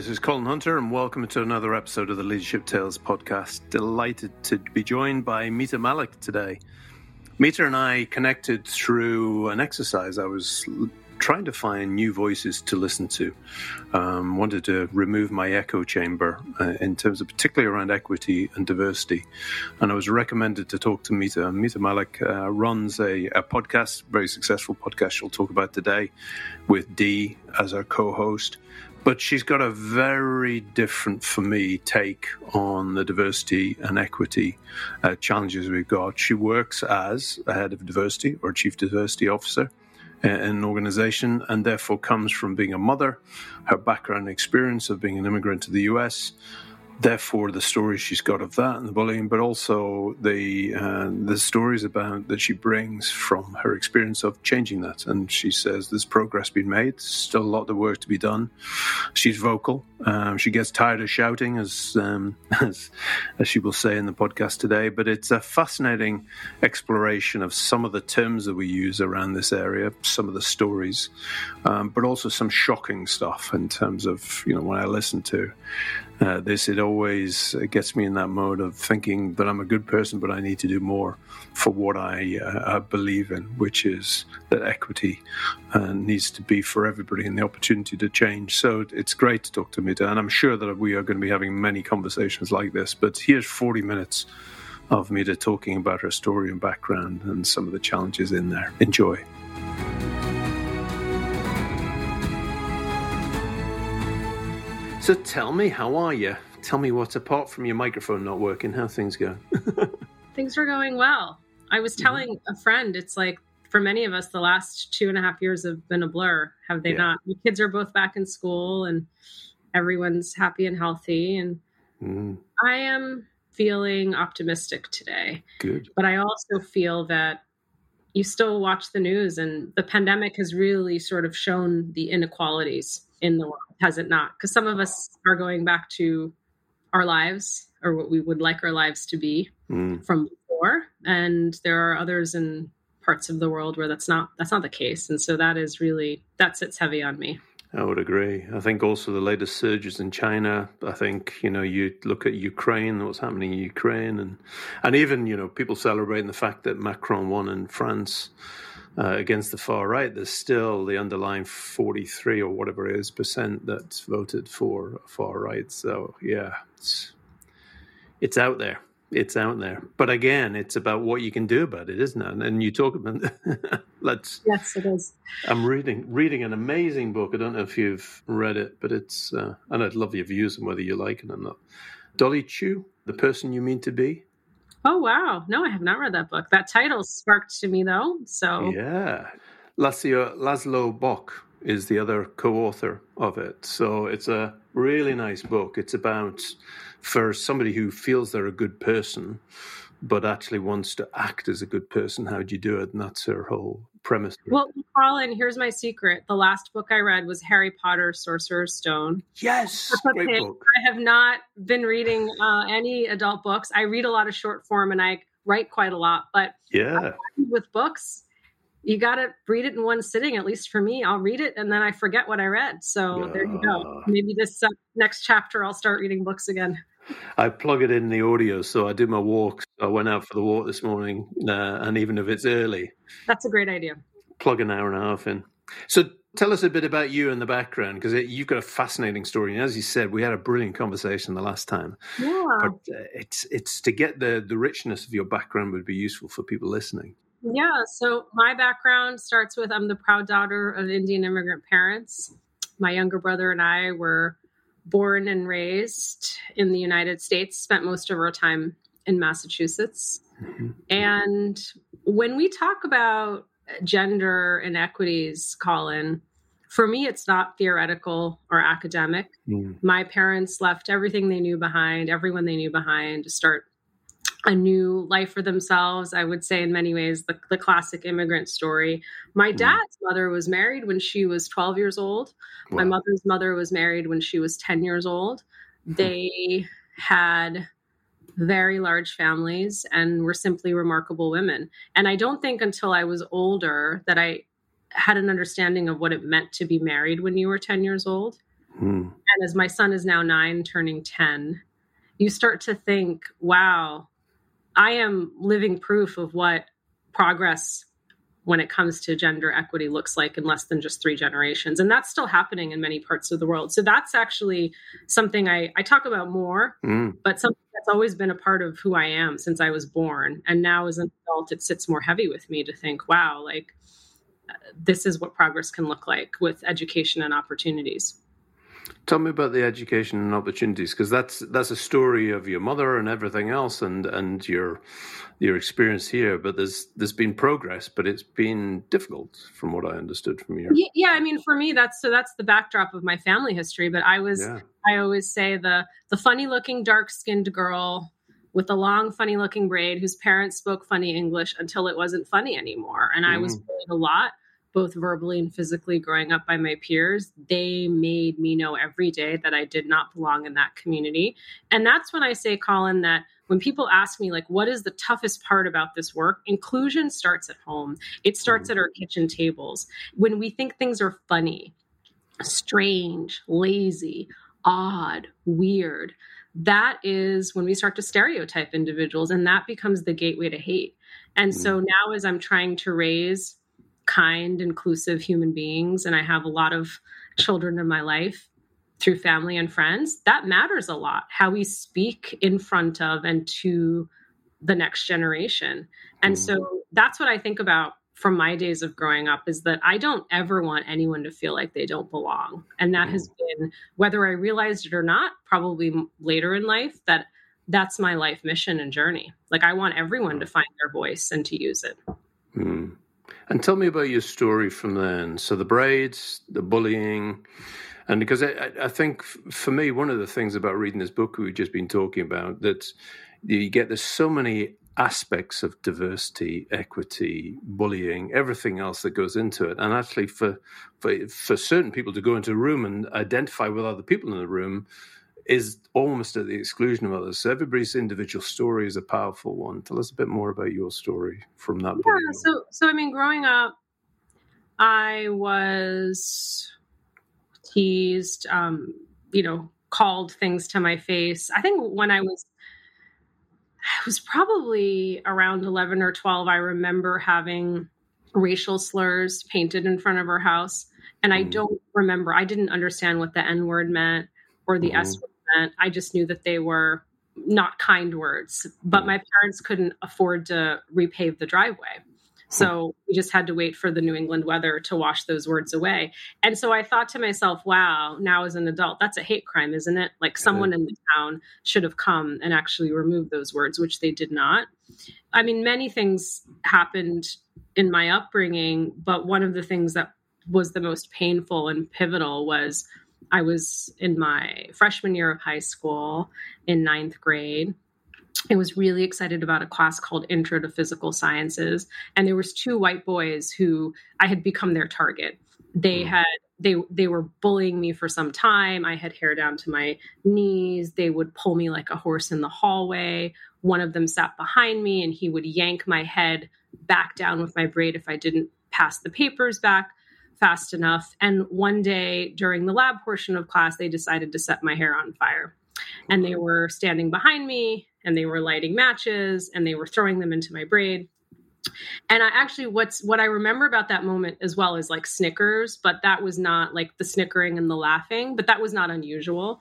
this is Colin Hunter, and welcome to another episode of the Leadership Tales podcast. Delighted to be joined by Mita Mallick today. Mita and I connected through an exercise. I was trying to find new voices to listen to. Um, wanted to remove my echo chamber uh, in terms of particularly around equity and diversity. And I was recommended to talk to Mita. Mita Mallick uh, runs a, a, podcast, very successful podcast she'll talk about today, with Dee as our co host but she's got a very different, for me, take on the diversity and equity uh, challenges we've got. She works as a head of diversity or chief diversity officer in an organization and therefore comes from being a mother, her background experience of being an immigrant to the US, therefore the stories she's got of that and the bullying, but also the uh, the stories about that she brings from her experience of changing that. And she says there's progress being made, still a lot of work to be done. She's vocal. Um, she gets tired of shouting, as, um, as as she will say in the podcast today. But it's a fascinating exploration of some of the terms that we use around this area, some of the stories, um, but also some shocking stuff in terms of you know when I listen to uh, this, it always gets me in that mode of thinking that I'm a good person, but I need to do more for what I, uh, I believe in, which is that equity uh, needs to be for everybody and the opportunity to change. So it's great to talk to Mita, and I'm sure that we are going to be having many conversations like this. But here's 40 minutes of Mita talking about her story and background and some of the challenges in there. Enjoy. So tell me, how are you? Tell me what, apart from your microphone not working, how things go? things are going well. I was mm-hmm. telling a friend, it's like for many of us, the last two and a half years have been a blur. Have they yeah. not? The kids are both back in school and everyone's happy and healthy. And mm. I am feeling optimistic today. Good. But I also feel that you still watch the news and the pandemic has really sort of shown the inequalities in the world, has it not? Because some of us are going back to our lives or what we would like our lives to be mm. from before, and there are others in parts of the world where that's not that's not the case, and so that is really that sits heavy on me. I would agree. I think also the latest surges in China. I think you know you look at Ukraine, what's happening in Ukraine, and and even you know people celebrating the fact that Macron won in France uh, against the far right, there's still the underlying 43 or whatever it is percent that's voted for far right. So yeah, it's it's out there. It's out there. But again, it's about what you can do about it, isn't it? And you talk about let's. Yes, it is. I'm reading reading an amazing book. I don't know if you've read it, but it's uh, and I'd love your views on whether you like it or not. Dolly Chugh, the person you mean to be. Oh wow! No, I have not read that book. That title sparked to me though. So yeah, Laszlo, Laszlo Bock is the other co-author of it. So it's a really nice book. It's about for somebody who feels they're a good person, but actually wants to act as a good person. How do you do it? And that's her whole premise. Well, Colin, here's my secret. The last book I read was Harry Potter, Sorcerer's Stone. Yes, great book. I have not been reading uh, any adult books. I read a lot of short form and I write quite a lot, but yeah, with books, you got to read it in one sitting. At least for me, I'll read it and then I forget what I read. So there you go. Maybe this uh, next chapter, I'll start reading books again. I plug it in the audio, so I do my walks. I went out for the walk this morning, uh, and even if it's early, that's a great idea. Plug an hour and a half in. So tell us a bit about you and the background, because you've got a fascinating story. And as you said, we had a brilliant conversation the last time. Yeah. But uh, it's it's to get the the richness of your background would be useful for people listening. Yeah. So my background starts with I'm the proud daughter of Indian immigrant parents. My younger brother and I were born and raised in the United States, spent most of our time in Massachusetts. Mm-hmm. And when we talk about gender inequities, Colin, for me, it's not theoretical or academic. Mm. My parents left everything they knew behind, everyone they knew behind to start a new life for themselves. I would say, in many ways, the, the classic immigrant story. My mm. dad's mother was married when she was 12 years old. Wow. My mother's mother was married when she was 10 years old. Hmm. They had very large families and were simply remarkable women. And I don't think until I was older that I had an understanding of what it meant to be married when you were 10 years old. Hmm. And as my son is now nine, turning 10, you start to think, wow, I am living proof of what progress when it comes to gender equity looks like in less than just three generations. And that's still happening in many parts of the world. So that's actually something I, I talk about more, mm. but something that's always been a part of who I am since I was born. And now as an adult, it sits more heavy with me to think, wow, like uh, this is what progress can look like with education and opportunities. Tell me about the education and opportunities, because that's that's a story of your mother and everything else, and and your your experience here. But there's there's been progress, but it's been difficult, from what I understood from you. Yeah, I mean, for me, that's so that's the backdrop of my family history. But I was, yeah. I always say the the funny looking, dark skinned girl with a long, funny looking braid whose parents spoke funny English until it wasn't funny anymore, and. I was mm. bullied a lot both verbally and physically growing up by my peers, they made me know every day that I did not belong in that community. And that's when I say, Colin, that when people ask me, like, what is the toughest part about this work? Inclusion starts at home, it starts mm-hmm. at our kitchen tables. When we think things are funny, strange, lazy, odd, weird, that is when we start to stereotype individuals, and that becomes the gateway to hate. And so mm-hmm. now, as I'm trying to raise kind, inclusive human beings, and I have a lot of children in my life through family and friends, that matters a lot. How we speak in front of and to the next generation. And mm. so that's what I think about from my days of growing up is that I don't ever want anyone to feel like they don't belong. And that has mm. been, whether I realized it or not, probably later in life, that that's my life mission and journey. Like I want everyone to find their voice and to use it. Mm. And tell me about your story from then. So the braids, the bullying, and because I, I, think for me, one of the things about reading this book we've just been talking about that you get there's so many aspects of diversity, equity, bullying, everything else that goes into it. And actually, for for for certain people to go into a room and identify with other people in the room is almost at the exclusion of others. So everybody's individual story is a powerful one. Tell us a bit more about your story from that. Yeah, so so I mean, growing up, I was teased, um, you know, called things to my face. I think when I was I was probably around 11 or 12, I remember having racial slurs painted in front of our house. And I mm. don't remember, I didn't understand what the N word meant or the mm. S word I just knew that they were not kind words, but my parents couldn't afford to repave the driveway. So we just had to wait for the New England weather to wash those words away. And so I thought to myself, wow, now as an adult, that's a hate crime, isn't it? Like someone in the town should have come and actually removed those words, which they did not. I mean, many things happened in my upbringing, but one of the things that was the most painful and pivotal was I was in my freshman year of high school in ninth grade. I was really excited about a class called Intro to Physical Sciences, and there was two white boys who I had become their target. They hmm. had they they were bullying me for some time. I had hair down to my knees. They would pull me like a horse in the hallway. One of them sat behind me, and he would yank my head back down with my braid if I didn't pass the papers back fast enough. And one day during the lab portion of class, they decided to set my hair on fire. And they were standing behind me and they were lighting matches and they were throwing them into my braid. And I actually what's what I remember about that moment as well is like snickers, but that was not like the snickering and the laughing, but that was not unusual.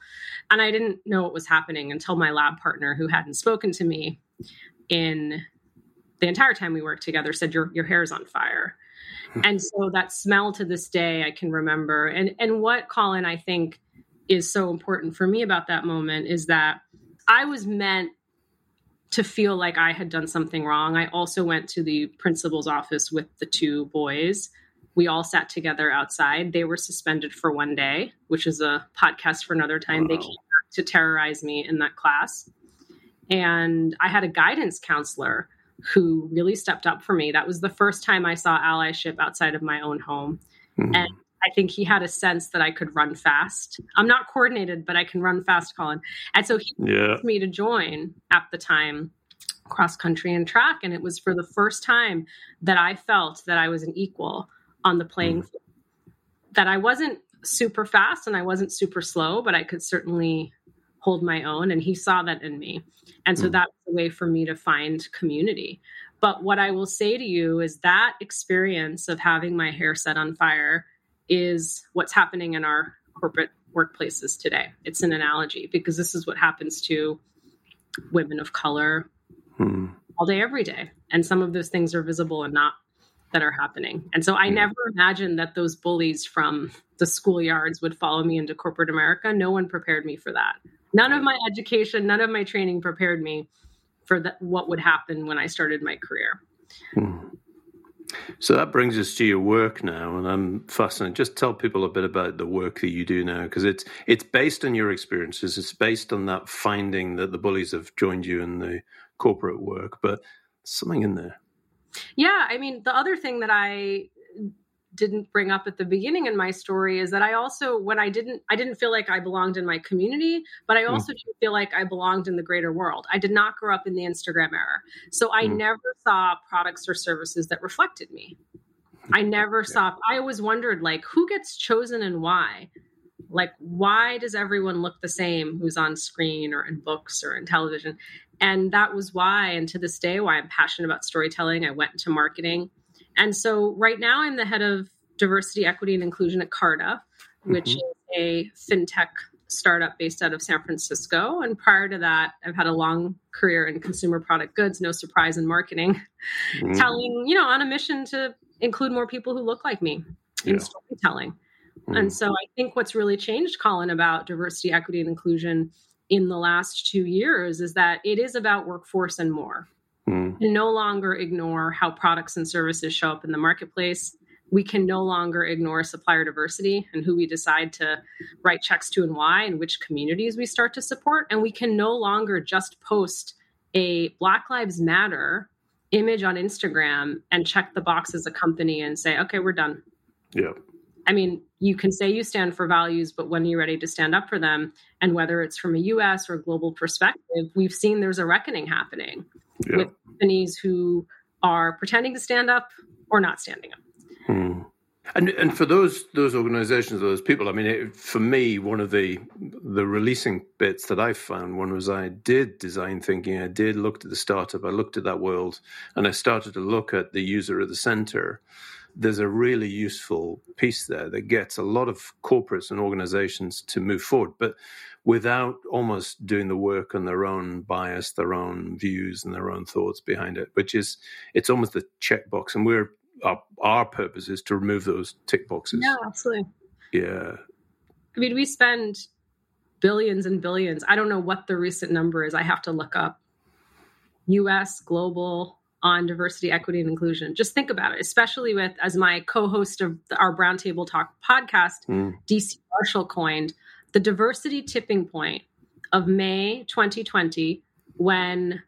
And I didn't know what was happening until my lab partner who hadn't spoken to me in the entire time we worked together said your your hair's on fire and so that smell to this day I can remember. And and what Colin I think is so important for me about that moment is that I was meant to feel like I had done something wrong. I also went to the principal's office with the two boys. We all sat together outside. They were suspended for one day, which is a podcast for another time. Wow. They came back to terrorize me in that class. And I had a guidance counselor who really stepped up for me. That was the first time I saw allyship outside of my own home. Mm-hmm. And I think he had a sense that I could run fast. I'm not coordinated, but I can run fast, Colin. And so he yeah. asked me to join at the time cross country and track. And it was for the first time that I felt that I was an equal on the playing mm. field. That I wasn't super fast and I wasn't super slow, but I could certainly hold my own. And he saw that in me. And so mm. that was a way for me to find community. But what I will say to you is that experience of having my hair set on fire is what's happening in our corporate workplaces today. It's an analogy because this is what happens to women of color hmm. all day, every day. And some of those things are visible and not that are happening. And so I hmm. never imagined that those bullies from the schoolyards would follow me into corporate America. No one prepared me for that. None of my education, none of my training prepared me for the, what would happen when I started my career. Hmm. So that brings us to your work now, and I'm fascinated. Just tell people a bit about the work that you do now, because it's it's based on your experiences. It's based on that finding that the bullies have joined you in the corporate work, but something in there. Yeah, I mean, the other thing that I didn't bring up at the beginning in my story is that I also when I didn't I didn't feel like I belonged in my community, but I hmm. also mm. didn't feel like I belonged in the greater world. I did not grow up in the Instagram era. So I mm. never saw products or services that reflected me. I never yeah. saw I always wondered like who gets chosen and why? Like why does everyone look the same who's on screen or in books or in television? And that was why and to this day why I'm passionate about storytelling. I went into marketing and so right now I'm the head of diversity, equity, and inclusion at Carta, which mm-hmm. is a fintech startup based out of San Francisco. And prior to that, I've had a long career in consumer product goods, no surprise in marketing, mm. telling, you know, on a mission to include more people who look like me in yeah. storytelling. Mm. And so I think what's really changed, Colin, about diversity, equity, and inclusion in the last two years is that it is about workforce and more mm. can no longer ignore how products and services show up in the marketplace. We can no longer ignore supplier diversity and who we decide to write checks to and why, and which communities we start to support. And we can no longer just post a Black Lives Matter image on Instagram and check the box as a company and say, okay, we're done. Yeah. I mean, you can say you stand for values, but when you're ready to stand up for them, and whether it's from a US or global perspective, we've seen there's a reckoning happening yeah. with companies who are pretending to stand up or not standing up. Hmm. And and for those those organisations, those people, I mean, it, for me, one of the the releasing bits that I found one was I did design thinking. I did looked at the startup. I looked at that world, and I started to look at the user at the centre. There's a really useful piece there that gets a lot of corporates and organisations to move forward, but without almost doing the work on their own bias, their own views, and their own thoughts behind it, which is it's almost a checkbox. And we're our, our purpose is to remove those tick boxes. Yeah, absolutely. Yeah. I mean, we spend billions and billions. I don't know what the recent number is. I have to look up. US, global, on diversity, equity, and inclusion. Just think about it, especially with, as my co host of our Brown Table Talk podcast, mm. DC Marshall coined, the diversity tipping point of May 2020 when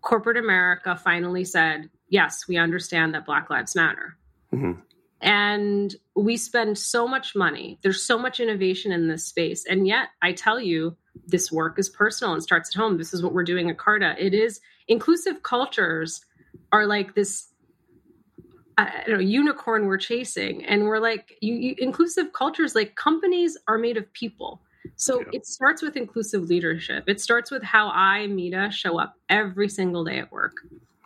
corporate America finally said, yes, we understand that Black Lives Matter. Mm-hmm. And we spend so much money. There's so much innovation in this space. And yet, I tell you, this work is personal and starts at home. This is what we're doing at Carta. It is inclusive cultures are like this I don't know, unicorn we're chasing. And we're like, you, you, inclusive cultures, like companies are made of people. So yeah. it starts with inclusive leadership. It starts with how I, Mita, show up every single day at work,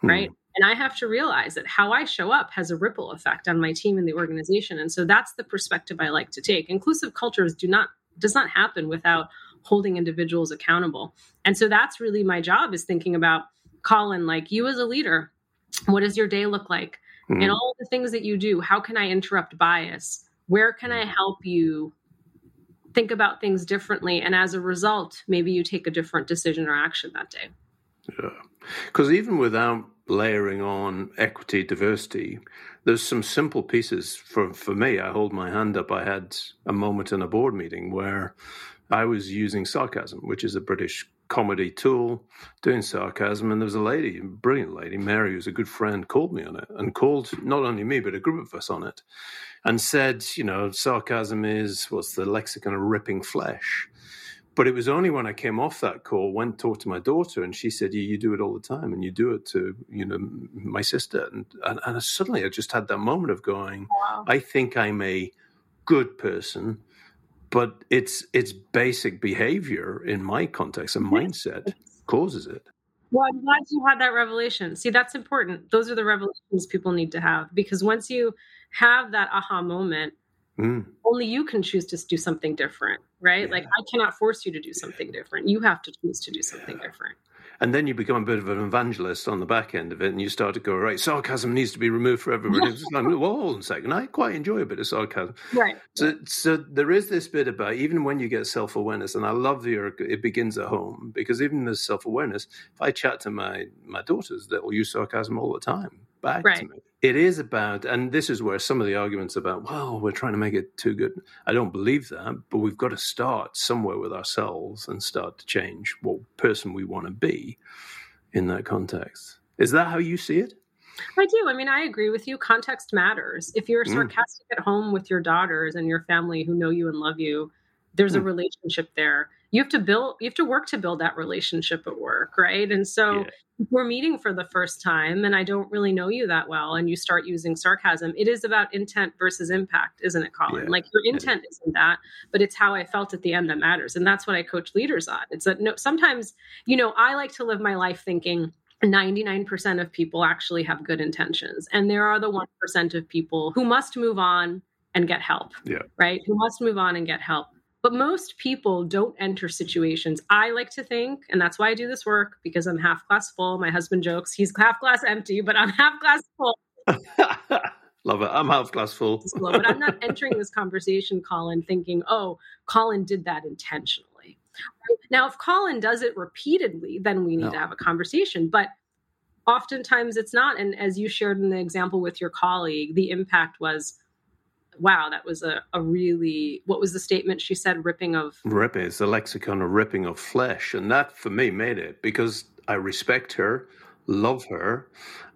hmm. right? And I have to realize that how I show up has a ripple effect on my team and the organization. And so that's the perspective I like to take. Inclusive cultures do not does not happen without holding individuals accountable. And so that's really my job is thinking about Colin, like you as a leader, what does your day look like? Mm-hmm. And all the things that you do, how can I interrupt bias? Where can I help you think about things differently? And as a result, maybe you take a different decision or action that day. Yeah. Because even without layering on equity, diversity, there's some simple pieces. For, for me, I hold my hand up. I had a moment in a board meeting where I was using sarcasm, which is a British comedy tool, doing sarcasm. And there was a lady, a brilliant lady, Mary, who's a good friend, called me on it and called not only me, but a group of us on it and said, you know, sarcasm is what's the lexicon of ripping flesh. But it was only when I came off that call, went talked to my daughter, and she said, yeah, "You do it all the time, and you do it to you know my sister." And and, and suddenly I just had that moment of going, wow. "I think I'm a good person but it's it's basic behavior in my context and mindset causes it. Well, I'm glad you had that revelation. See, that's important. Those are the revelations people need to have because once you have that aha moment, mm. only you can choose to do something different, right? Yeah. Like I cannot force you to do something different. You have to choose to do something yeah. different and then you become a bit of an evangelist on the back end of it, and you start to go right. Sarcasm needs to be removed for everybody. Yeah. like, well, hold on a second. I quite enjoy a bit of sarcasm. Right. So, so there is this bit about even when you get self awareness, and I love your it begins at home because even there's self awareness. If I chat to my my daughters, they'll use sarcasm all the time back right. to me. It is about, and this is where some of the arguments about, well, we're trying to make it too good. I don't believe that, but we've got to start somewhere with ourselves and start to change what person we want to be in that context. Is that how you see it? I do. I mean, I agree with you. Context matters. If you're mm. sarcastic mm. at home with your daughters and your family who know you and love you, there's mm. a relationship there you have to build you have to work to build that relationship at work right and so yeah. we're meeting for the first time and i don't really know you that well and you start using sarcasm it is about intent versus impact isn't it colin yeah. like your intent isn't that but it's how i felt at the end that matters and that's what i coach leaders on it's that no sometimes you know i like to live my life thinking 99% of people actually have good intentions and there are the 1% of people who must move on and get help yeah. right who must move on and get help but most people don't enter situations. I like to think, and that's why I do this work because I'm half glass full. My husband jokes he's half glass empty, but I'm half glass full. Love it. I'm half glass full. but I'm not entering this conversation, Colin, thinking, oh, Colin did that intentionally. Now, if Colin does it repeatedly, then we need no. to have a conversation. But oftentimes it's not. And as you shared in the example with your colleague, the impact was wow, that was a, a really, what was the statement she said? Ripping of. Ripping. It's a lexicon of ripping of flesh. And that for me made it because I respect her, love her.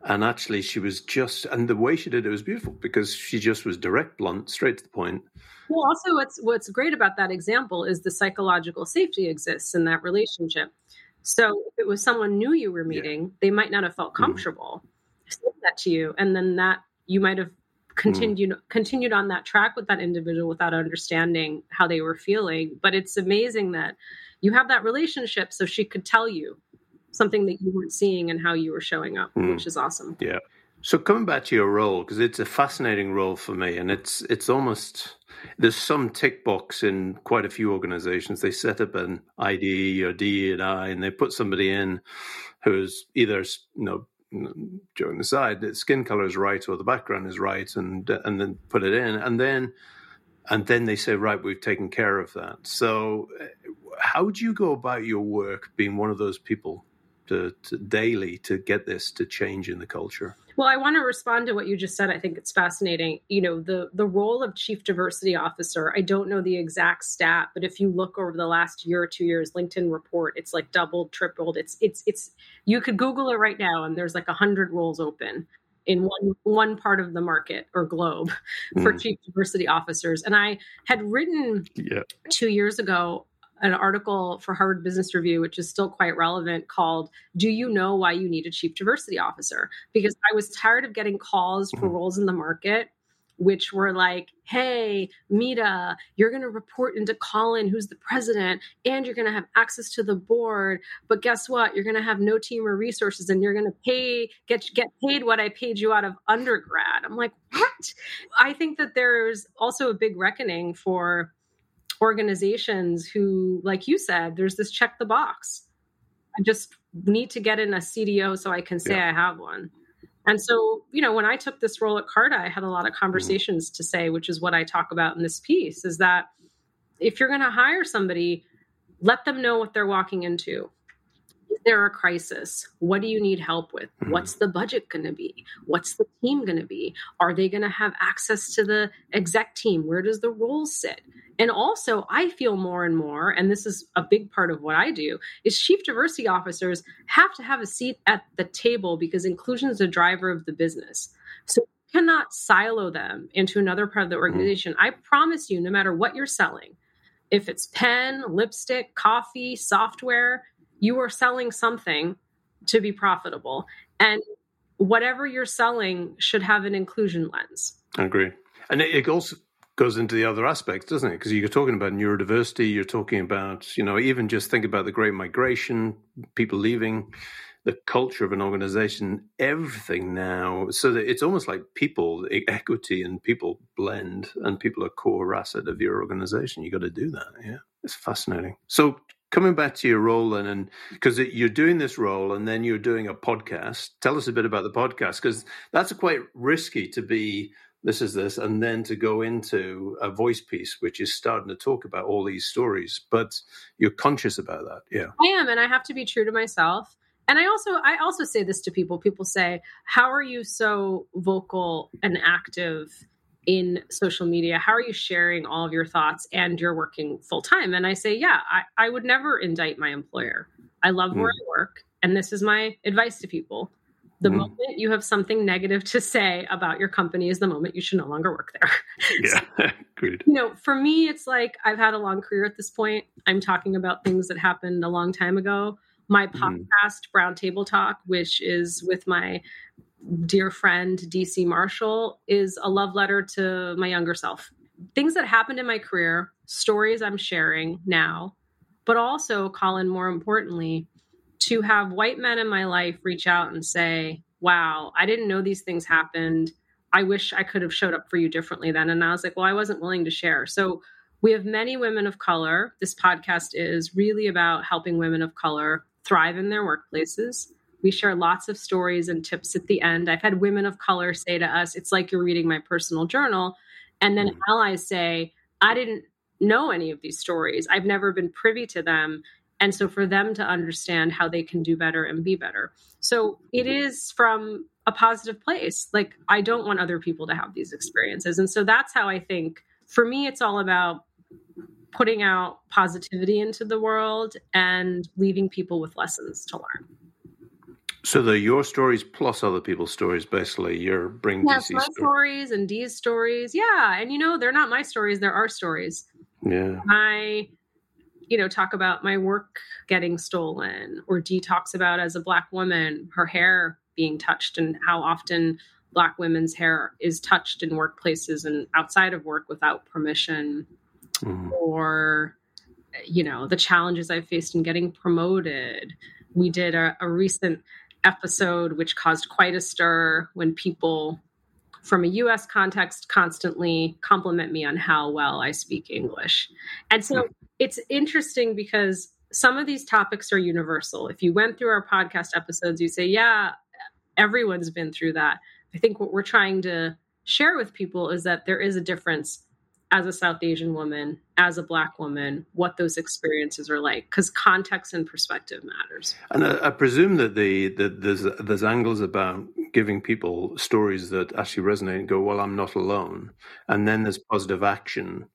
And actually, she was just, and the way she did it was beautiful because she just was direct, blunt, straight to the point. Well, also, what's what's great about that example is the psychological safety exists in that relationship. So, if it was someone new you were meeting, yeah. they might not have felt mm-hmm. comfortable mm. saying that to you, and then that you might have continued mm. continued on that track with that individual without understanding how they were feeling but it's amazing that you have that relationship so she could tell you something that you weren't seeing and how you were showing up mm. which is awesome yeah so coming back to your role because it's a fascinating role for me and it's it's almost there's some tick box in quite a few organizations they set up an id or d and i and they put somebody in who's either you know joking side the skin color is right or the background is right, and uh, and then put it in, and then and then they say, right, we've taken care of that. So, uh, how do you go about your work, being one of those people to, to daily to get this to change in the culture? Well, I want to respond to what you just said. I think it's fascinating. You know, the the role of chief diversity officer. I don't know the exact stat, but if you look over the last year or two years, LinkedIn report, it's like doubled, tripled. It's it's it's. You could Google it right now, and there's like a hundred roles open in one one part of the market or globe for mm. chief diversity officers. And I had written yeah. two years ago an article for Harvard Business Review, which is still quite relevant, called Do You Know Why You Need a Chief Diversity Officer? Because I was tired of getting calls for mm-hmm. roles in the market, which were like, Hey, Mita, you're going to report into Colin, who's the president, and you're going to have access to the board. But guess what? You're going to have no team or resources, and you're going to pay, get, get paid what I paid you out of undergrad. I'm like, What? I think that there's also a big reckoning for organizations who, like you said, there's this check the box. I just need to get in a CDO so I can say yeah. I have one. And so, you know, when I took this role at Carta, I had a lot of conversations mm-hmm. to say, which is what I talk about in this piece, is that if you're going to hire somebody, let them know what they're walking into there a crisis? What do you need help with? Mm-hmm. What's the budget going to be? What's the team going to be? Are they going to have access to the exec team? Where does the role sit? And also, I feel more and more, and this is a big part of what I do, is chief diversity officers have to have a seat at the table because inclusion is a driver of the business. So you cannot silo them into another part of the mm-hmm. organization. Mm-hmm. I promise you, no matter what you're selling, if it's pen, lipstick, coffee, software, you are selling something to be profitable. And whatever you're selling should have an inclusion lens. I agree. And it also goes into the other aspects, doesn't it? Because you're talking about neurodiversity, you're talking about, you know, even just think about the great migration, people leaving, the culture of an organization, everything now. So that it's almost like people, equity and people blend, and people are core asset of your organization. You got to do that. Yeah. It's fascinating. So coming back to your role and, and because you're doing this role and then you're doing a podcast. Tell us a bit about the podcast because that's quite risky to be this is this and then to go into a voice piece which is starting to talk about all these stories but you're conscious about that yeah. I am and i have to be true to myself. And i also i also say this to people. People say how are you so vocal and active in social media how are you sharing all of your thoughts and you're working full time and i say yeah I, I would never indict my employer i love mm. where i work and this is my advice to people the mm. moment you have something negative to say about your company is the moment you should no longer work there. Yeah, so, agreed. You know, for me, it's like I've had a long career at this point. I'm talking about things that happened a long time ago. My mm-hmm. podcast, mm. Brown Table Talk, which is with my dear friend DC Marshall, is a love letter to my younger self. Things that happened in my career, stories I'm sharing now, but also, Colin, more importantly, to have white men in my life reach out and say, wow, I didn't know these things happened. I wish I could have showed up for you differently then. And I was like, well, I wasn't willing to share. So we have many women of color. This podcast is really about helping women of color thrive in their workplaces. We share lots of stories and tips at the end. I've had women of color say to us, it's like you're reading my personal journal. And then mm. allies say, I didn't know any of these stories. I've never been privy to them. And so for them to understand how they can do better and be better. So it mm-hmm. is from a positive place. Like, I don't want other people to have these experiences. And so that's how I think for me, it's all about putting out positivity into the world and leaving people with lessons to learn. So they're your stories plus other people's stories. Basically, you're bringing yes, my stories and Dee's stories. Yeah, and you know they're not my stories; they're our stories. Yeah, I you know, talk about my work getting stolen, or Dee talks about as a Black woman, her hair being touched and how often Black women's hair is touched in workplaces and outside of work without permission, mm. or, you know, the challenges I've faced in getting promoted. We did a, a recent episode which caused quite a stir when people from a US context constantly compliment me on how well I speak English. And so hmm. it's interesting because some of these topics are universal. If you went through our podcast episodes, you say, yeah, everyone's been through that. I think what we're trying to share with people is that there is a difference as a South Asian woman, as a Black woman, what those experiences are like, because context and perspective matters. And I, I presume that the, the there's there's angles about giving people stories that actually resonate and go, well, I'm not alone, and then there's positive action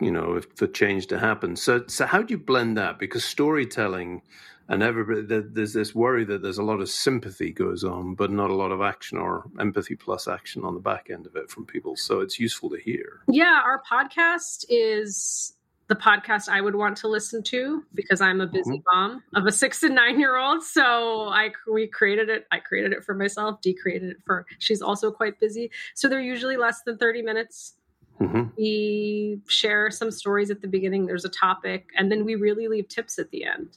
you know, if for change to happen. So, so how do you blend that? Because storytelling and everybody, there's this worry that there's a lot of sympathy goes on, but not a lot of action or empathy plus action on the back end of it from people. So it's useful to hear. Yeah, our podcast is the podcast I would want to listen to because I'm a busy mm-hmm. mom of a six and nine year old. So I we created it. I created it for myself. Dee created it for. She's also quite busy. So they're usually less than thirty minutes Mm-hmm. We share some stories at the beginning. There's a topic, and then we really leave tips at the end.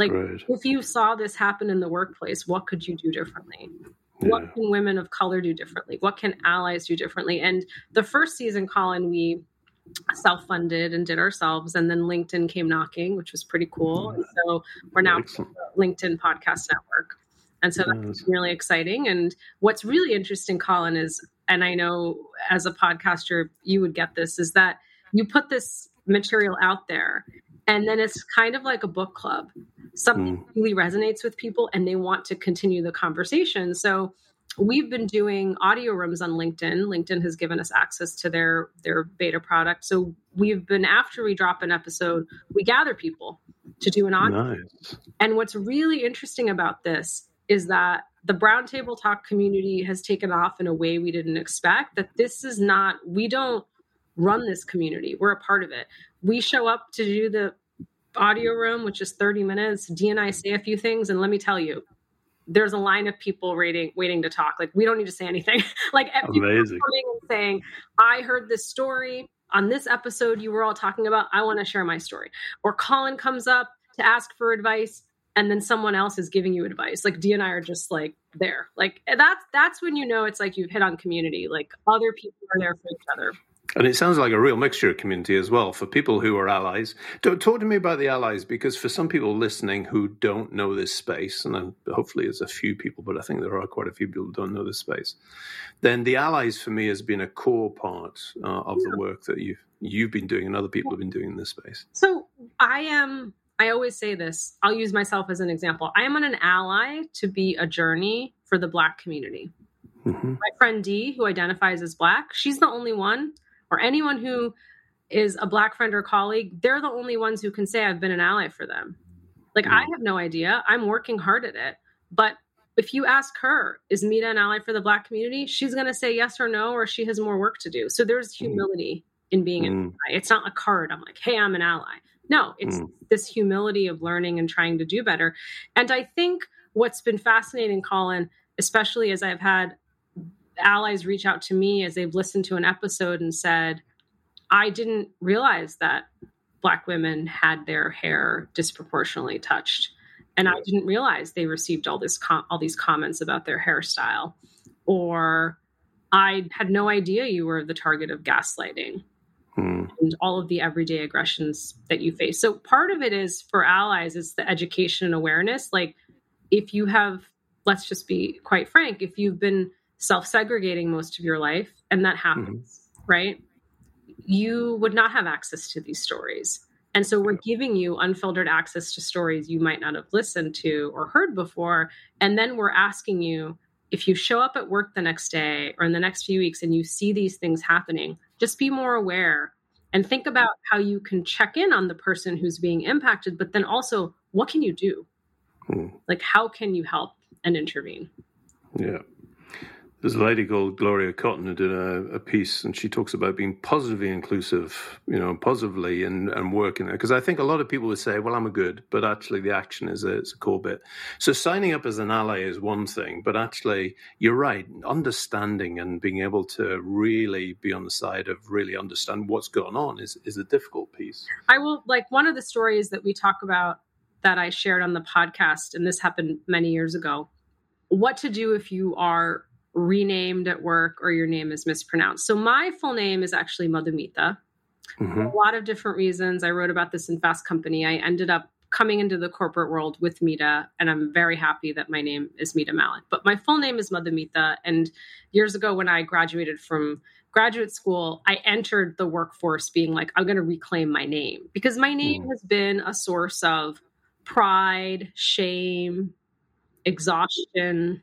Like, right. if you saw this happen in the workplace, what could you do differently? Yeah. What can women of color do differently? What can allies do differently? And the first season, Colin, we self funded and did ourselves. And then LinkedIn came knocking, which was pretty cool. Mm. And so we're now LinkedIn Podcast Network. And so that's really exciting. And what's really interesting, Colin, is and I know as a podcaster, you would get this, is that you put this material out there and then it's kind of like a book club. Something mm. really resonates with people and they want to continue the conversation. So we've been doing audio rooms on LinkedIn. LinkedIn has given us access to their their beta product. So we've been after we drop an episode, we gather people to do an audio. Nice. And what's really interesting about this is that the brown table talk community has taken off in a way we didn't expect that this is not we don't run this community we're a part of it we show up to do the audio room which is 30 minutes Dee and i say a few things and let me tell you there's a line of people waiting waiting to talk. Like we don't need to say anything. like amazing coming and saying, I heard this story on this episode you were all talking about. I want to share my story. Or Colin comes up to ask for advice and then someone else is giving you advice. Like Dee and I are just like there. Like that's that's when you know it's like you've hit on community. Like other people are there for each other. And it sounds like a real mixture of community as well for people who are allies. Talk to me about the allies because for some people listening who don't know this space, and hopefully there's a few people, but I think there are quite a few people who don't know this space, then the allies for me has been a core part uh, of yeah. the work that you've you've been doing and other people have been doing in this space. So I am. I always say this. I'll use myself as an example. I am an ally to be a journey for the Black community. Mm-hmm. My friend Dee, who identifies as Black, she's the only one or anyone who is a black friend or colleague, they're the only ones who can say I've been an ally for them. Like mm. I have no idea. I'm working hard at it. But if you ask her, is Mita an ally for the black community? She's going to say yes or no, or she has more work to do. So there's mm. humility mm. in being mm. an ally. It's not a card. I'm like, hey, I'm an ally. No, it's mm. this humility of learning and trying to do better. And I think what's been fascinating, Colin, especially as I've had allies reach out to me as they've listened to an episode and said, I didn't realize that Black women had their hair disproportionately touched. And I didn't realize they received all this com- all these comments about their hairstyle, or I had no idea you were the target of gaslighting hmm. and all of the everyday aggressions that you face. So part of it is for allies, it's the education and awareness. Like if you have, let's just be quite frank, if you've been self segregating most of your life, and that happens, mm-hmm. right? You would not have access to these stories. And so we're giving you unfiltered access to stories you might not have listened to or heard before. And then we're asking you if you show up at work the next day or in the next few weeks and you see these things happening, just be more aware and think about how you can check in on the person who's being impacted, but then also what can you do? Hmm. Like, how can you help and intervene? Yeah. There's a lady called Gloria Cotton who did a, a, piece, and she talks about being positively inclusive, you know, positively and, and working there. Because I think a lot of people would say, well, I'm a good, but actually the action is a, it's a core bit. So signing up as an ally is one thing, but actually, you're right. Understanding and being able to really be on the side of really understand what's going on is, is a difficult piece. I will, like, one of the stories that we talk about that I shared on the podcast, and this happened many years ago what to do if you are renamed at work or your name is mispronounced. So my full name is actually Madhumita. Mm-hmm. a lot of different reasons. I wrote about this in Fast Company. I ended up coming into the corporate world with Mita, and I'm very happy that my name is Mita Mallick. But my full name is Madhumita. And years ago, when I graduated from graduate school, I entered the workforce being like, I'm going to reclaim my name because my name mm. has been a source of pride, shame, exhaustion,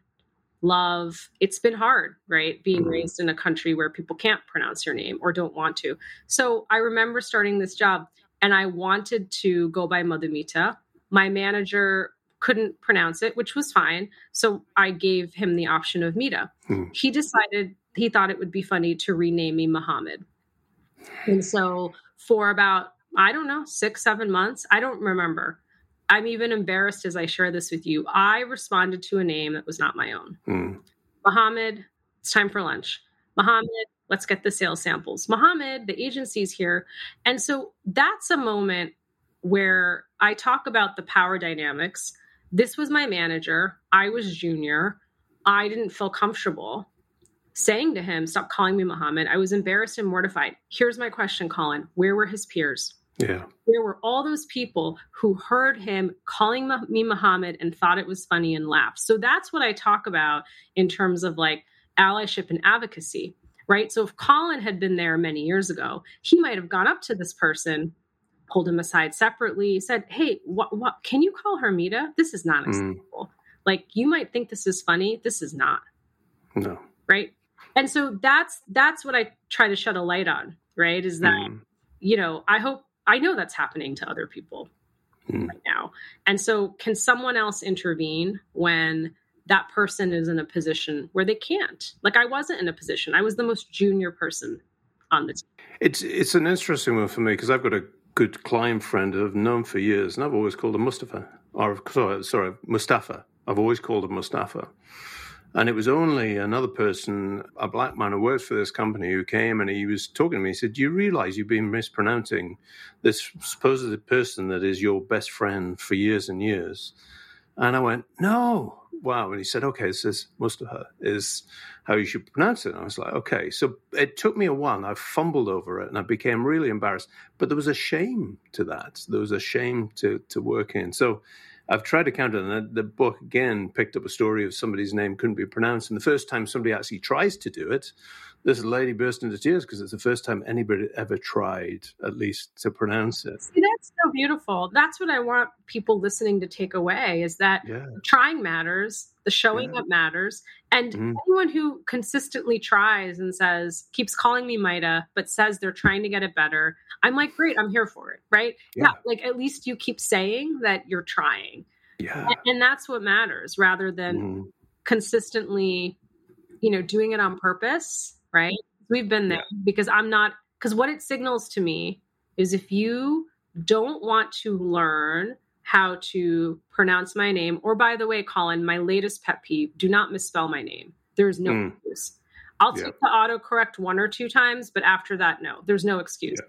love. It's been hard, right? Being mm-hmm. raised in a country where people can't pronounce your name or don't want to. So I remember starting this job and I wanted to go by Madhumita. My manager couldn't pronounce it, which was fine. So I gave him the option of Mita. Mm. He decided he thought it would be funny to rename me Muhammad. And so for about, I don't know, six, seven months, I don't remember. I'm even embarrassed as I share this with you. I responded to a name that was not my own. Mm. Mohammed, it's time for lunch. Mohammed, let's get the sales samples. Mohammed, the agency's here. And so that's a moment where I talk about the power dynamics. This was my manager. I was junior. I didn't feel comfortable saying to him, Stop calling me Mohammed. I was embarrassed and mortified. Here's my question, Colin Where were his peers? Yeah. There were all those people who heard him calling me Muhammad and thought it was funny and laughed. So that's what I talk about in terms of like allyship and advocacy, right? So if Colin had been there many years ago, he might have gone up to this person, pulled him aside separately, said, "Hey, what what can you call her Mita? This is not mm. acceptable. Mm. Like you might think this is funny, this is not." No. Right? And so that's that's what I try to shed a light on, right? Is that mm. you know, I hope I know that's happening to other people mm. right now. And so, can someone else intervene when that person is in a position where they can't? Like, I wasn't in a position, I was the most junior person on the team. It's, it's an interesting one for me because I've got a good client friend I've known for years, and I've always called him Mustafa, or sorry, sorry Mustafa. I've always called him Mustafa. And it was only another person, a black man who works for this company, who came and he was talking to me. He said, Do you realize you've been mispronouncing this supposed person that is your best friend for years and years? And I went, No. Wow. And he said, Okay, this is Mustafa, is how you should pronounce it. And I was like, Okay. So it took me a while. I fumbled over it and I became really embarrassed. But there was a shame to that. There was a shame to, to work in. So I've tried to counter and the book again picked up a story of somebody's name couldn't be pronounced. And the first time somebody actually tries to do it, this lady burst into tears because it's the first time anybody ever tried, at least, to pronounce it. See, that's so beautiful. That's what I want people listening to take away is that yeah. trying matters, the showing yeah. up matters. And mm-hmm. anyone who consistently tries and says, keeps calling me Maida, but says they're trying to get it better, I'm like, great, I'm here for it, right? Yeah. yeah like at least you keep saying that you're trying. Yeah. And, and that's what matters rather than mm-hmm. consistently, you know, doing it on purpose, right? We've been there yeah. because I'm not, because what it signals to me is if you don't want to learn how to pronounce my name, or by the way, Colin, my latest pet peeve do not misspell my name. There's no mm. excuse. I'll yeah. take the autocorrect one or two times, but after that, no, there's no excuse.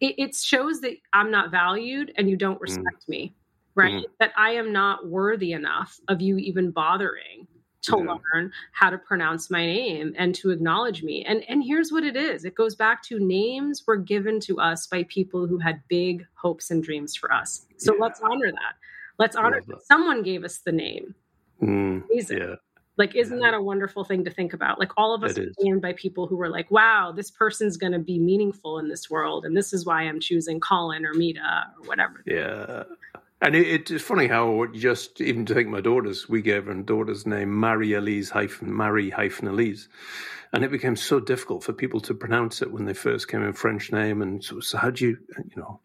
Yeah. It, it, shows that I'm not valued and you don't mm. respect mm. me, right? Mm. That I am not worthy enough of you even bothering to yeah. learn how to pronounce my name and to acknowledge me. And and here's what it is. It goes back to names were given to us by people who had big hopes and dreams for us. So let's honor that. Let's honor that. someone gave us the name. Mm, yeah. Like, isn't that a wonderful thing to think about? Like, all of us are named by people who were like, wow, this person's going to be meaningful in this world. And this is why I'm choosing Colin or Mita or whatever. Yeah. And it, it's funny how just even to think my daughters, we gave her daughter's name Mary Elise hyphen Mary hyphen Elise. And it became so difficult for people to pronounce it when they first came in French name. And so, so how do you, you know,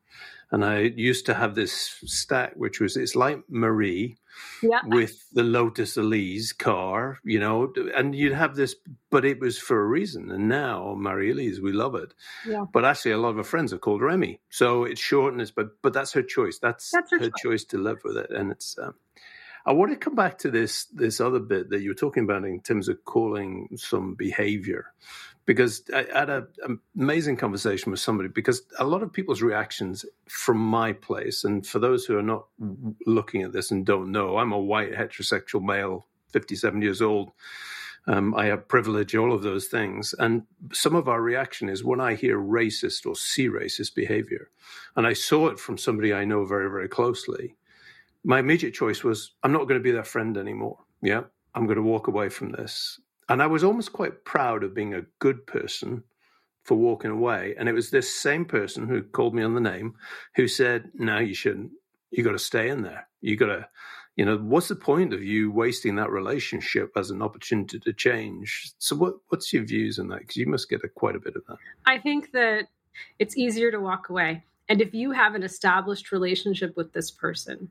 and I used to have this stack, which was it's like Marie yeah. with the Lotus Elise car, you know, and you'd have this, but it was for a reason. And now Marie Elise, we love it. Yeah. But actually, a lot of her friends have called Remy, so it's short and it's but but that's her choice. That's, that's her, her choice. choice. to live with it, and it's. Um, I want to come back to this this other bit that you were talking about in terms of calling some behavior, because I had an amazing conversation with somebody because a lot of people's reactions from my place, and for those who are not looking at this and don't know, I'm a white heterosexual male, 57 years old. Um, I have privilege, all of those things. And some of our reaction is when I hear racist or see racist behavior, and I saw it from somebody I know very, very closely my immediate choice was I'm not going to be their friend anymore. Yeah, I'm going to walk away from this. And I was almost quite proud of being a good person for walking away. And it was this same person who called me on the name who said, No, you shouldn't. You got to stay in there. You got to, you know, what's the point of you wasting that relationship as an opportunity to change? So, what, what's your views on that? Because you must get a, quite a bit of that. I think that it's easier to walk away. And if you have an established relationship with this person,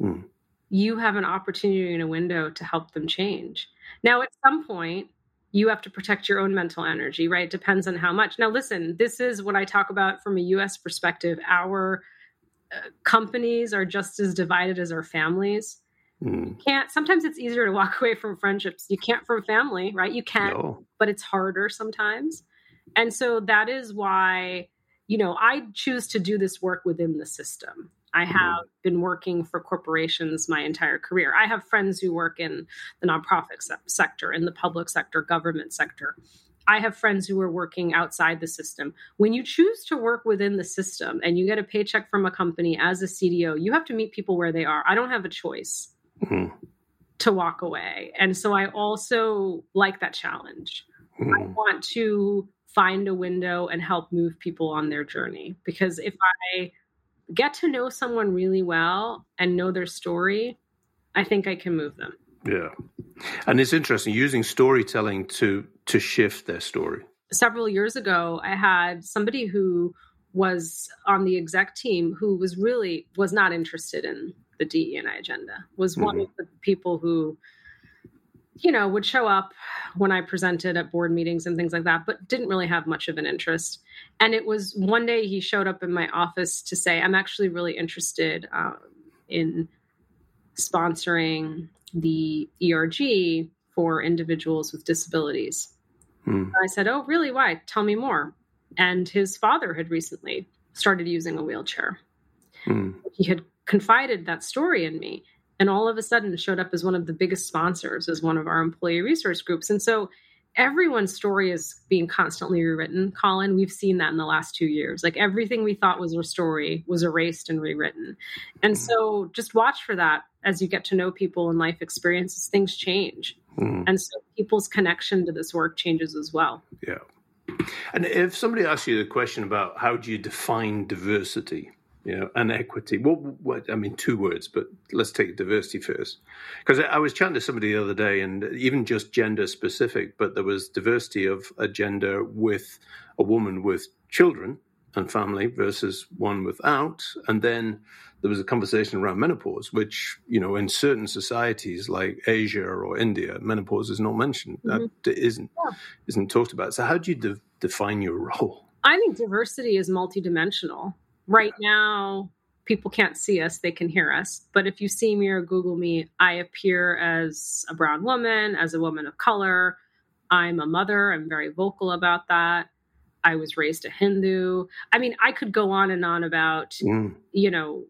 mm. You have an opportunity and a window to help them change. Now, at some point, you have to protect your own mental energy, right? It depends on how much. Now, listen, this is what I talk about from a US perspective. Our uh, companies are just as divided as our families. Mm. can't sometimes it's easier to walk away from friendships. You can't from family, right? You can, no. but it's harder sometimes. And so that is why, you know, I choose to do this work within the system. I mm-hmm. have been working for corporations my entire career. I have friends who work in the nonprofit se- sector, in the public sector, government sector. I have friends who are working outside the system. When you choose to work within the system and you get a paycheck from a company as a CDO, you have to meet people where they are. I don't have a choice mm-hmm. to walk away. And so I also like that challenge. Mm-hmm. I want to find a window and help move people on their journey because if I get to know someone really well and know their story, I think I can move them. Yeah. And it's interesting using storytelling to to shift their story. Several years ago, I had somebody who was on the exec team who was really was not interested in the DE&I agenda. Was mm-hmm. one of the people who you know, would show up when I presented at board meetings and things like that, but didn't really have much of an interest. And it was one day he showed up in my office to say, I'm actually really interested um, in sponsoring the ERG for individuals with disabilities. Mm. I said, Oh, really? Why? Tell me more. And his father had recently started using a wheelchair. Mm. He had confided that story in me and all of a sudden showed up as one of the biggest sponsors as one of our employee resource groups. And so everyone's story is being constantly rewritten. Colin, we've seen that in the last two years. Like everything we thought was a story was erased and rewritten. And so just watch for that as you get to know people and life experiences, things change. Mm. And so people's connection to this work changes as well. Yeah. And if somebody asks you the question about how do you define diversity, you know, and equity, what, what I mean, two words, but let's take diversity first. Because I was chatting to somebody the other day, and even just gender specific, but there was diversity of a gender with a woman with children and family versus one without, and then there was a conversation around menopause, which you know in certain societies like Asia or India, menopause is not mentioned. Mm-hmm. That isn't yeah. isn't talked about. So how do you de- define your role? I think diversity is multidimensional. Right yeah. now, people can't see us; they can hear us. But if you see me or Google me, I appear as a brown woman, as a woman of color. I'm a mother. I'm very vocal about that. I was raised a Hindu. I mean, I could go on and on about, mm. you know,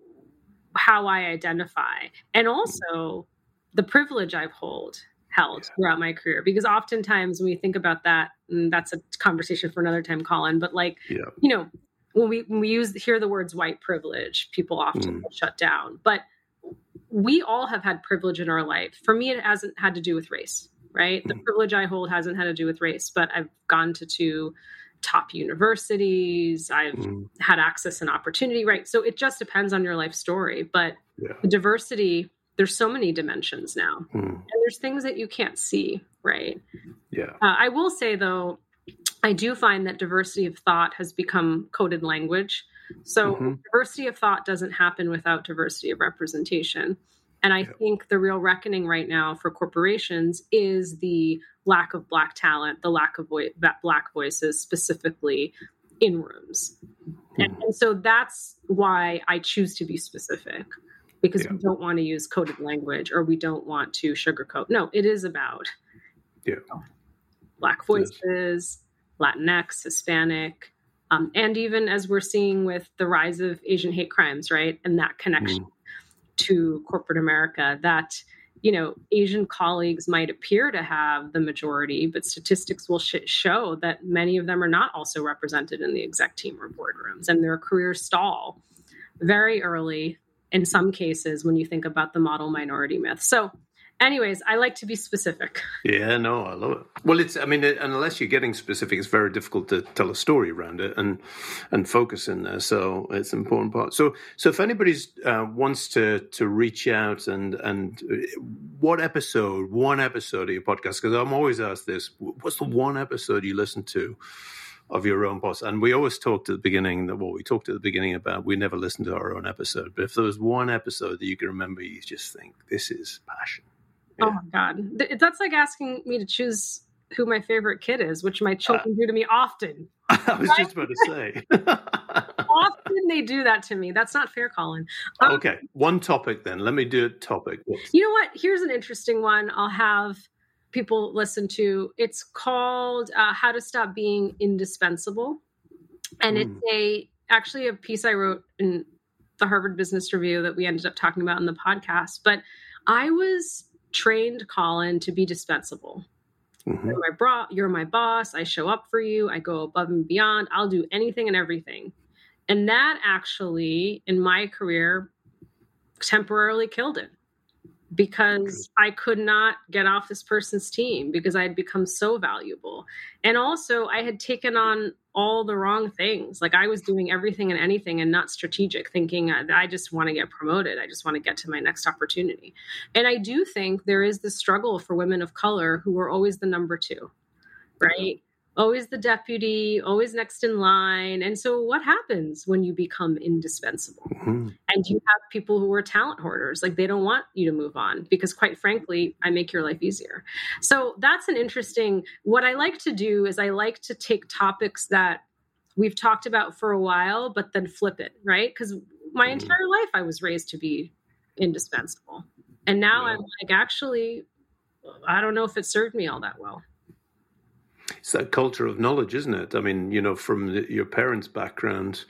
how I identify and also the privilege I've hold held yeah. throughout my career. Because oftentimes when we think about that, and that's a conversation for another time, Colin, but like, yeah. you know, when we when we use hear the words white privilege, people often Mm. shut down. But we all have had privilege in our life. For me, it hasn't had to do with race, right? The Mm. privilege I hold hasn't had to do with race, but I've gone to two top universities. I've Mm. had access and opportunity, right? So it just depends on your life story. But Yeah. the diversity, there's so many dimensions now. Mm. And there's things that you can't see, right? Yeah. Uh, I will say though, I do find that diversity of thought has become coded language. So Mhm. diversity of thought doesn't happen without diversity of representation. And I Yeah. think the real reckoning right now for corporations is the lack of black talent, the lack of vo- black voices specifically in rooms. And, Mm. and so that's why I choose to be specific because Yeah. we don't want to use coded language or we don't want to sugarcoat. No, it is about Yeah. black voices, Latinx, Hispanic, um, and even as we're seeing with the rise of Asian hate crimes, right? And that connection to corporate America, that you know Asian colleagues might appear to have the majority, but statistics will sh- show that many of them are not also represented in the exec team or boardrooms, and their careers stall very early in some cases when you think about the model minority myth. So anyways, I like to be specific. Yeah, no, I love it. Well, it's I mean, unless you're getting specific, it's very difficult to tell a story around it and and focus in there. So it's an important part. So so if anybody's uh, wants to to reach out and and uh, what episode, one episode of your podcast? Because I'm always asked this: what's the one episode you listen to? Of your own podcast, and we always talked at the beginning that well, we talked at the beginning about we never listened to our own episode. But if there was one episode that you can remember, you just think this is passion. Oh my god, Th- that's like asking me to choose who my favorite kid is, which my children do to me often. I was just about to say. Often they do that to me. That's not fair, Colin. Um, okay, one topic then. Let me do a topic. What's- You know what? Here's an interesting one. I'll have people listen to. It's called uh, "How to Stop Being Indispensable," and Hmm. it's a actually a piece I wrote in the Harvard Business Review that we ended up talking about in the podcast. But I was trained, Colin, to be dispensable. Mhm. You're my bra, you're my boss. I show up for you. I go above and beyond. I'll do anything and everything. And that actually, in my career, temporarily killed it because I could not get off this person's team because I had become so valuable. And also, I had taken on all the wrong things. Like I was doing everything and anything and not strategic, thinking I, just want to get promoted. I just want to get to my next opportunity. And I do think there is this struggle for women of color who are always the number two, right? Always the deputy, always next in line. And so, what happens when you become indispensable? Mhm. and you have people who are talent hoarders like they don't want you to move on because quite frankly i make your life easier so that's an interesting what i like to do is i like to take topics that we've talked about for a while but then flip it right because my Mhm. entire life i was raised to be indispensable And now yeah. I'm like, actually, I don't know if it served me all that well. It's that culture of knowledge, isn't it? I mean, you know, from the, your parents' background,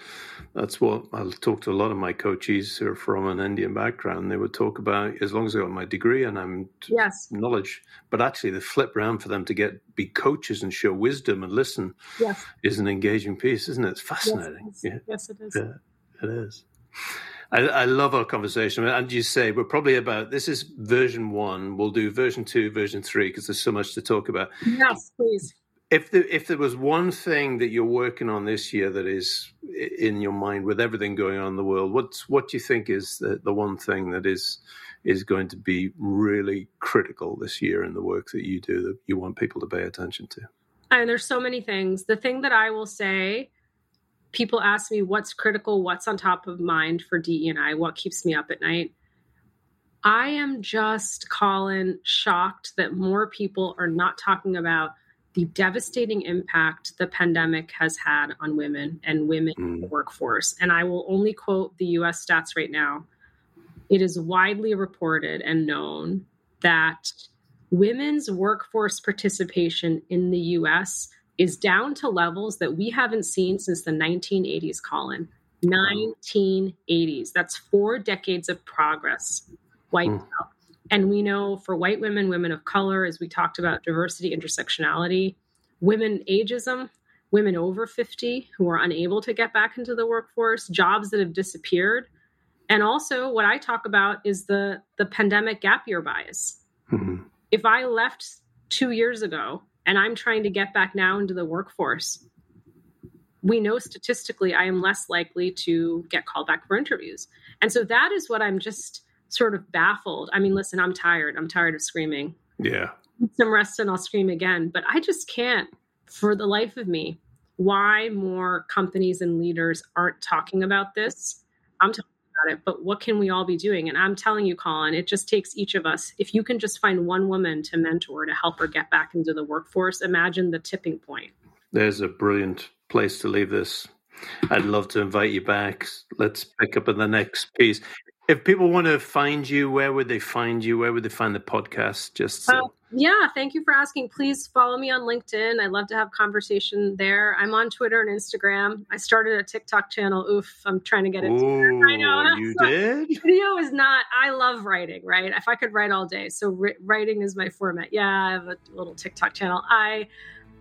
that's what I'll talk to a lot of my coaches who are from an Indian background. They would talk about as long as I got my degree and I'm yes knowledge, but actually the flip around for them to get be coaches and show wisdom and listen yes. is an engaging piece, isn't it? It's fascinating. Yes, yeah. yes it is. Yeah, it is. I, I, love our conversation. And you say we're probably about this is version one. We'll do version two, version three because there's so much to talk about. Yes, please. If the, if there was one thing that you're working on this year that is in your mind with everything going on in the world, what's what do you think is the, the one thing that is is going to be really critical this year in the work that you do that you want people to pay attention to? And there's so many things. The thing that I will say people ask me what's critical, what's on top of mind for DE and I, what keeps me up at night. I am just, Colin, shocked that more people are not talking about the devastating impact the pandemic has had on women and women mm. in the mm. workforce. And I will only quote the US stats right now. It is widely reported and known that women's workforce participation in the US is down to levels that we haven't seen since the 1980s, Colin. 1980s. That's four decades of progress wiped mm. out. And we know for white women, women of color, as we talked about diversity, intersectionality, women ageism, women over 50 who are unable to get back into the workforce, jobs that have disappeared. And also what I talk about is the the pandemic gap year bias. Mm-hmm. If I left 2 years ago and I'm trying to get back now into the workforce, we know statistically I am less likely to get called back for interviews. And so that is what I'm just sort of baffled. I mean, listen, I'm tired. I'm tired of screaming. Yeah. Some rest and I'll scream again. But I just can't, for the life of me, why more companies and leaders aren't talking about this. I'm talking about it, but what can we all be doing? And I'm telling you, Colin, it just takes each of us. If you can just find one woman to mentor to help her get back into the workforce, imagine the tipping point. There's a brilliant place to leave this. I'd love to invite you back. Let's pick up in the next piece. If people want to find you, where would they find you? Where would they find the podcast? Just so. uh, yeah, thank you for asking. Please follow me on LinkedIn. I love to have conversation there. I'm on Twitter and Instagram. I started a TikTok channel. Oof, I'm trying to get it. Ooh, I know. You did? Video is not, I love writing, right? If I could write all day. So writing is my format. Yeah, I have a little TikTok channel. I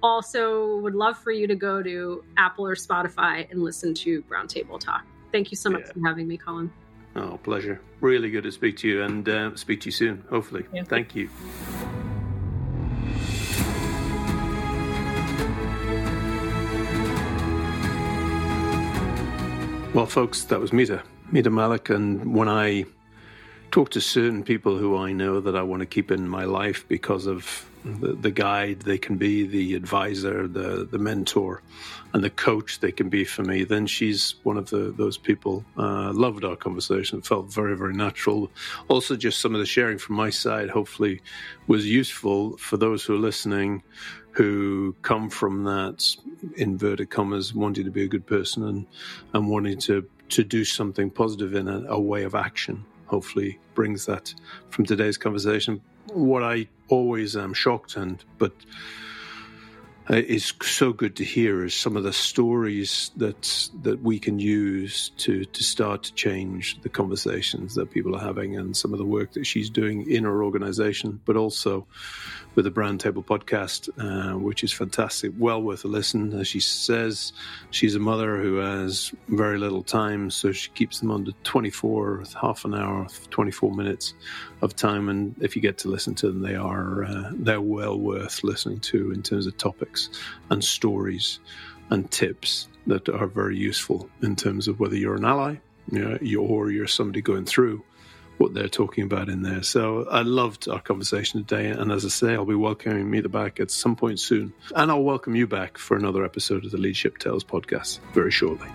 also would love for you to go to Apple or Spotify and listen to Brown Table Talk. Thank you so much yeah. for having me, Colin. Oh, pleasure. Really good to speak to you and uh, speak to you soon, hopefully. Yeah. Thank you. Well, folks, that was Mita, Mita Mallick. And when I talk to certain people who I know that I want to keep in my life because of the, the guide they can be, the advisor, the, the mentor, and the coach they can be for me, then she's one of the, those people. Uh, loved our conversation. felt very, very natural. Also, just some of the sharing from my side hopefully was useful for those who are listening who come from that inverted commas wanting to be a good person and, and wanting to, to do something positive in a, a way of action. Hopefully, brings that from today's conversation. What I always am shocked and, but is so good to hear is some of the stories that that we can use to to start to change the conversations that people are having and some of the work that she's doing in her organization, but also with the Brown Table podcast, uh, which is fantastic, well worth a listen. As she says, she's a mother who has very little time, so she keeps them under 24, half an hour, 24 minutes of time. And if you get to listen to them, they are uh, they're well worth listening to in terms of topics and stories and tips that are very useful in terms of whether you're an ally you know, or you're somebody going through what they're talking about in there. So I loved our conversation today. And as I say, I'll be welcoming Mita back at some point soon. And I'll welcome you back for another episode of the Leadership Tales podcast very shortly.